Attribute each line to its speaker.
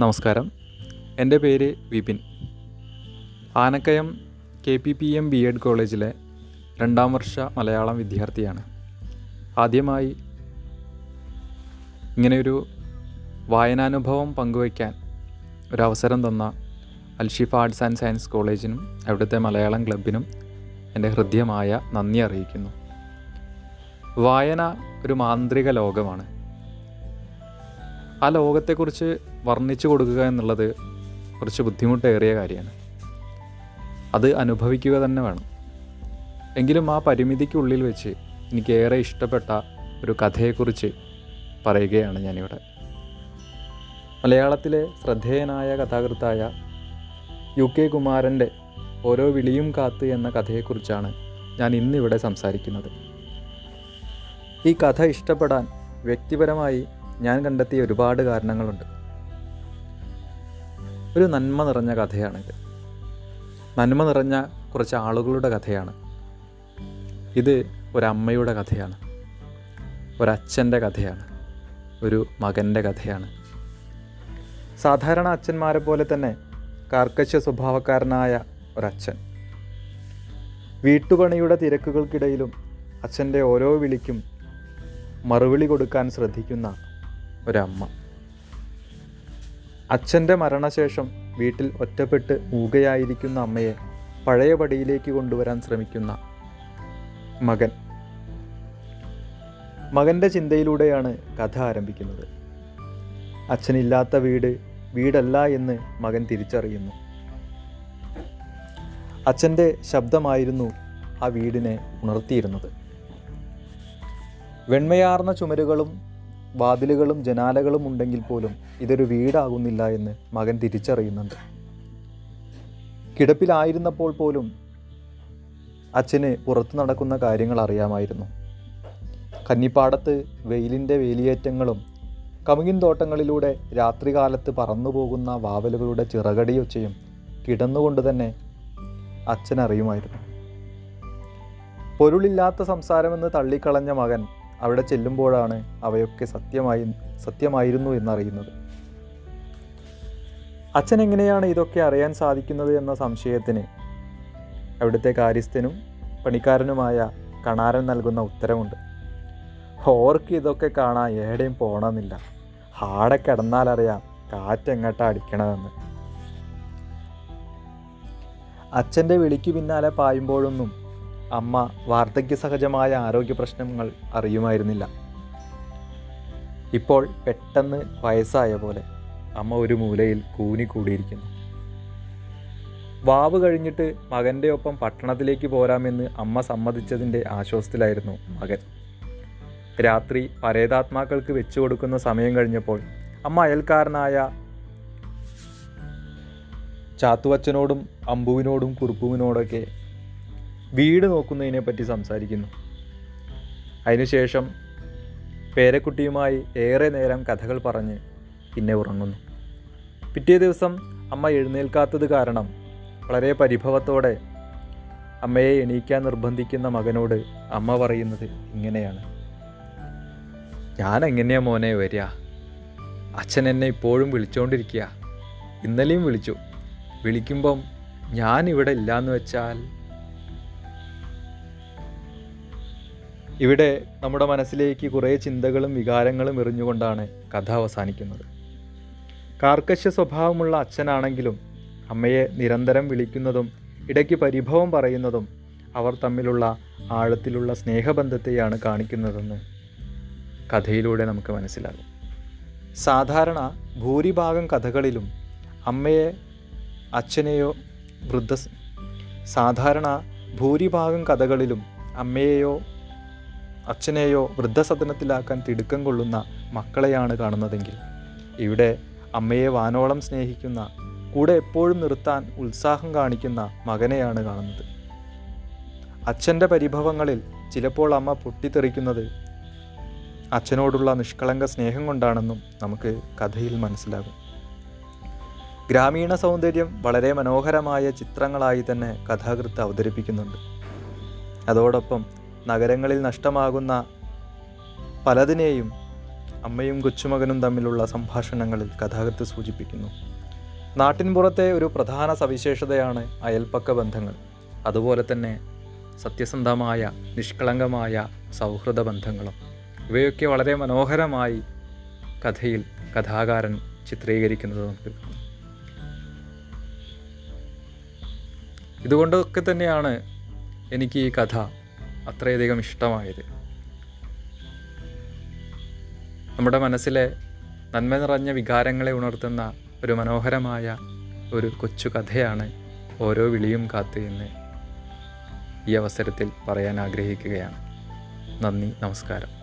Speaker 1: നമസ്കാരം. എന്റെ പേര് Vipin. Anakkayam K P P M B Ed കോളേജിലെ രണ്ടാം വർഷ മലയാളം വിദ്യാർത്ഥിയാണ്. ആദ്യമായി ഇങ്ങനെയൊരു വായനാനുഭവം പങ്കുവയ്ക്കാൻ ഒരവസരം തന്ന അൽഷിഫ ആർട്സ് ആൻഡ് സയൻസ് കോളേജിനും അവിടുത്തെ മലയാളം ക്ലബിനും എന്റെ ഹൃദ്യമായ നന്ദി അറിയിക്കുന്നു. വായന ഒരു മാന്ത്രിക ലോകമാണ്. ആ ലോകത്തെക്കുറിച്ച് വർണിച്ചു കൊടുക്കുക എന്നുള്ളത് കുറച്ച് ബുദ്ധിമുട്ടേറിയ കാര്യമാണ്. അത് അനുഭവിക്കുക തന്നെ വേണം. എങ്കിലും ആ പരിമിതിക്കുള്ളിൽ വെച്ച് എനിക്ക് ഏറെ ഇഷ്ടപ്പെട്ട ഒരു കഥയെക്കുറിച്ച് പറയുകയാണ് ഞാനിവിടെ. മലയാളത്തിലെ ശ്രദ്ധേയനായ കഥാകൃത്തായ യു കെ കുമാരന്റെ ഓരോ വിളിയും കാത്ത് എന്ന കഥയെക്കുറിച്ചാണ് ഞാൻ ഇന്നിവിടെ സംസാരിക്കുന്നത്. ഈ കഥ ഇഷ്ടപ്പെടാൻ വ്യക്തിപരമായി ഞാൻ കണ്ടെത്തിയ ഒരുപാട് കാരണങ്ങളുണ്ട്. ഒരു നന്മ നിറഞ്ഞ കഥയാണിത് നന്മ നിറഞ്ഞ കുറച്ച് ആളുകളുടെ കഥയാണ്. ഇത് ഒരമ്മയുടെ കഥയാണ്. ഒരച്ഛന്റെ കഥയാണ്. ഒരു മകന്റെ കഥയാണ്. സാധാരണ അച്ഛന്മാരെ പോലെ തന്നെ കാർക്കശ്യ സ്വഭാവക്കാരനായ ഒരച്ഛൻ. വീട്ടുപണിയുടെ തിരക്കുകൾക്കിടയിലും അച്ഛന്റെ ഓരോ വിളിക്കും മറുവിളി കൊടുക്കാൻ ശ്രദ്ധിക്കുന്ന ഒരമ്മ. അച്ഛന്റെ മരണശേഷം വീട്ടിൽ ഒറ്റപ്പെട്ട് മൂകയായിരിക്കുന്ന അമ്മയെ പഴയ പടിയിലേക്ക് കൊണ്ടുവരാൻ ശ്രമിക്കുന്ന മകൻ. മകന്റെ ചിന്തയിലൂടെയാണ് കഥ ആരംഭിക്കുന്നത്. അച്ഛനില്ലാത്ത വീട് വീടല്ല എന്ന് മകൻ തിരിച്ചറിയുന്നു. അച്ഛന്റെ ശബ്ദമായിരുന്നു ആ വീടിനെ ഉണർത്തിയിരുന്നത്. വെണ്മയാർന്ന ചുമരുകളും വാതിലുകളും ജനാലകളും ഉണ്ടെങ്കിൽ പോലും ഇതൊരു വീടാകുന്നില്ല എന്ന് മകൻ തിരിച്ചറിയുന്നുണ്ട്. കിടപ്പിലായിരുന്നപ്പോൾ പോലും അച്ഛന് പുറത്തു നടക്കുന്ന കാര്യങ്ങൾ അറിയാമായിരുന്നു. കന്നിപ്പാടത്ത് വെയിലിന്റെ വേലിയേറ്റങ്ങളും കമുകിൻ തോട്ടങ്ങളിലൂടെ രാത്രികാലത്ത് പറന്നുപോകുന്ന വാവലുകളുടെ ചിറകടിയൊച്ചയും കിടന്നുകൊണ്ട് തന്നെ അച്ഛനറിയുമായിരുന്നു. പൊരുളില്ലാത്ത സംസാരമെന്ന് തള്ളിക്കളഞ്ഞ മകൻ അവിടെ ചെല്ലുമ്പോഴാണ് അവയൊക്കെ സത്യമായി സത്യമായിരുന്നു എന്നറിയുന്നത്. അച്ഛൻ എങ്ങനെയാണ് ഇതൊക്കെ അറിയാൻ സാധിക്കുന്നത് എന്ന സംശയത്തിന് അവിടുത്തെ കാര്യസ്ഥനും പണിക്കാരനുമായ കണാരൻ നൽകുന്ന ഉത്തരമുണ്ട്. ഓർക്ക് ഇതൊക്കെ കാണാൻ എവിടെയും പോണമെന്നില്ല. ഹാടെ കിടന്നാലറിയാം കാറ്റെങ്ങട്ടാ അടിക്കണതെന്ന് അച്ഛന്റെ വിളിക്ക് പിന്നാലെ പായുമ്പോഴൊന്നും അമ്മ വാർദ്ധക്യസഹജമായ ആരോഗ്യ പ്രശ്നങ്ങൾ അറിയുമായിരുന്നില്ല. ഇപ്പോൾ പെട്ടെന്ന് വയസ്സായ പോലെ അമ്മ ഒരു മൂലയിൽ കൂനി കൂടിയിരിക്കുന്നു. വാവ് കഴിഞ്ഞിട്ട് മകന്റെ ഒപ്പം പട്ടണത്തിലേക്ക് പോരാമെന്ന് അമ്മ സമ്മതിച്ചതിന്റെ ആശ്വാസത്തിലായിരുന്നു മകൻ. രാത്രി പരേതാത്മാക്കൾക്ക് വെച്ചു കൊടുക്കുന്ന സമയം കഴിഞ്ഞപ്പോൾ അമ്മ അയൽക്കാരനായ ചാത്തുവച്ചനോടും അമ്പുവിനോടും കുറുപ്പുവിനോടൊക്കെ വീട് നോക്കുന്നതിനെ പറ്റി സംസാരിക്കുന്നു. അതിനുശേഷം പേരക്കുട്ടിയുമായി ഏറെ നേരം കഥകൾ പറഞ്ഞ് പിന്നെ ഉറങ്ങുന്നു. പിറ്റേ ദിവസം അമ്മ എഴുന്നേൽക്കാത്തത് കാരണം വളരെ പരിഭവത്തോടെ അമ്മയെ എണീക്കാൻ നിർബന്ധിക്കുന്ന മകനോട് അമ്മ പറയുന്നത് ഇങ്ങനെയാണ്. ഞാൻ എങ്ങനെയാ മോനെ വരിക? അച്ഛൻ എന്നെ ഇപ്പോഴും വിളിച്ചുകൊണ്ടിരിക്കുക ഇന്നലെയും വിളിച്ചു. വിളിക്കുമ്പം ഞാൻ ഇവിടെ ഇല്ലാന്ന് വെച്ചാൽ ഇവിടെ നമ്മുടെ മനസ്സിലേക്ക് കുറേ ചിന്തകളും വികാരങ്ങളും എറിഞ്ഞുകൊണ്ടാണ് കഥ അവസാനിക്കുന്നത്. കാർക്കശ്യ സ്വഭാവമുള്ള അച്ഛനാണെങ്കിലും അമ്മയെ നിരന്തരം വിളിക്കുന്നതും ഇടയ്ക്ക് പരിഭവം പറയുന്നതും അവർ തമ്മിലുള്ള ആഴത്തിലുള്ള സ്നേഹബന്ധത്തെയാണ് കാണിക്കുന്നതെന്ന് കഥയിലൂടെ നമുക്ക് മനസ്സിലാകും. സാധാരണ ഭൂരിഭാഗം കഥകളിലും അമ്മയെ അച്ഛനെയോ വൃദ്ധ സാധാരണ ഭൂരിഭാഗം കഥകളിലും അമ്മയെയോ അച്ഛനെയോ വൃദ്ധസദനത്തിലാക്കാൻ തിടുക്കം കൊള്ളുന്ന മക്കളെയാണ് കാണുന്നതെങ്കിൽ. ഇവിടെ അമ്മയെ വാനോളം സ്നേഹിക്കുന്ന കൂടെ എപ്പോഴും നിർത്താൻ ഉത്സാഹം കാണിക്കുന്ന മകനെയാണ് കാണുന്നത്. അച്ഛന്റെ പരിഭവങ്ങളിൽ ചിലപ്പോൾ അമ്മ പൊട്ടിത്തെറിക്കുന്നത് അച്ഛനോടുള്ള നിഷ്കളങ്ക സ്നേഹം കൊണ്ടാണെന്നും നമുക്ക് കഥയിൽ മനസ്സിലാകും. ഗ്രാമീണ സൗന്ദര്യം വളരെ മനോഹരമായ ചിത്രങ്ങളായി തന്നെ കഥാകൃത്ത് അവതരിപ്പിക്കുന്നുണ്ട്. അതോടൊപ്പം നഗരങ്ങളിൽ നഷ്ടമാകുന്ന പലതിനെയും അമ്മയും കൊച്ചുമകനും തമ്മിലുള്ള സംഭാഷണങ്ങളിൽ കഥാകൃത്ത് സൂചിപ്പിക്കുന്നു. നാട്ടിൻപുറത്തെ ഒരു പ്രധാന സവിശേഷതയാണ് അയൽപ്പക്ക ബന്ധങ്ങൾ. അതുപോലെ തന്നെ സത്യസന്ധമായ നിഷ്കളങ്കമായ സൗഹൃദ ബന്ധങ്ങളും. ഇവയൊക്കെ വളരെ മനോഹരമായി കഥയിൽ കഥാകാരൻ ചിത്രീകരിക്കുന്നത് നമുക്ക് കാണാം. ഇതുകൊണ്ടൊക്കെ തന്നെയാണ് എനിക്ക് ഈ കഥ അത്രയധികം ഇഷ്ടമായത്. നമ്മുടെ മനസ്സിലെ നന്മ നിറഞ്ഞ വികാരങ്ങളെ ഉണർത്തുന്ന ഒരു മനോഹരമായ ഒരു കൊച്ചു കഥയാണ് ഓരോ വിളിയും കാത്ത് എന്ന് ഈ അവസരത്തിൽ പറയാൻ ആഗ്രഹിക്കുകയാണ്. നന്ദി നമസ്കാരം.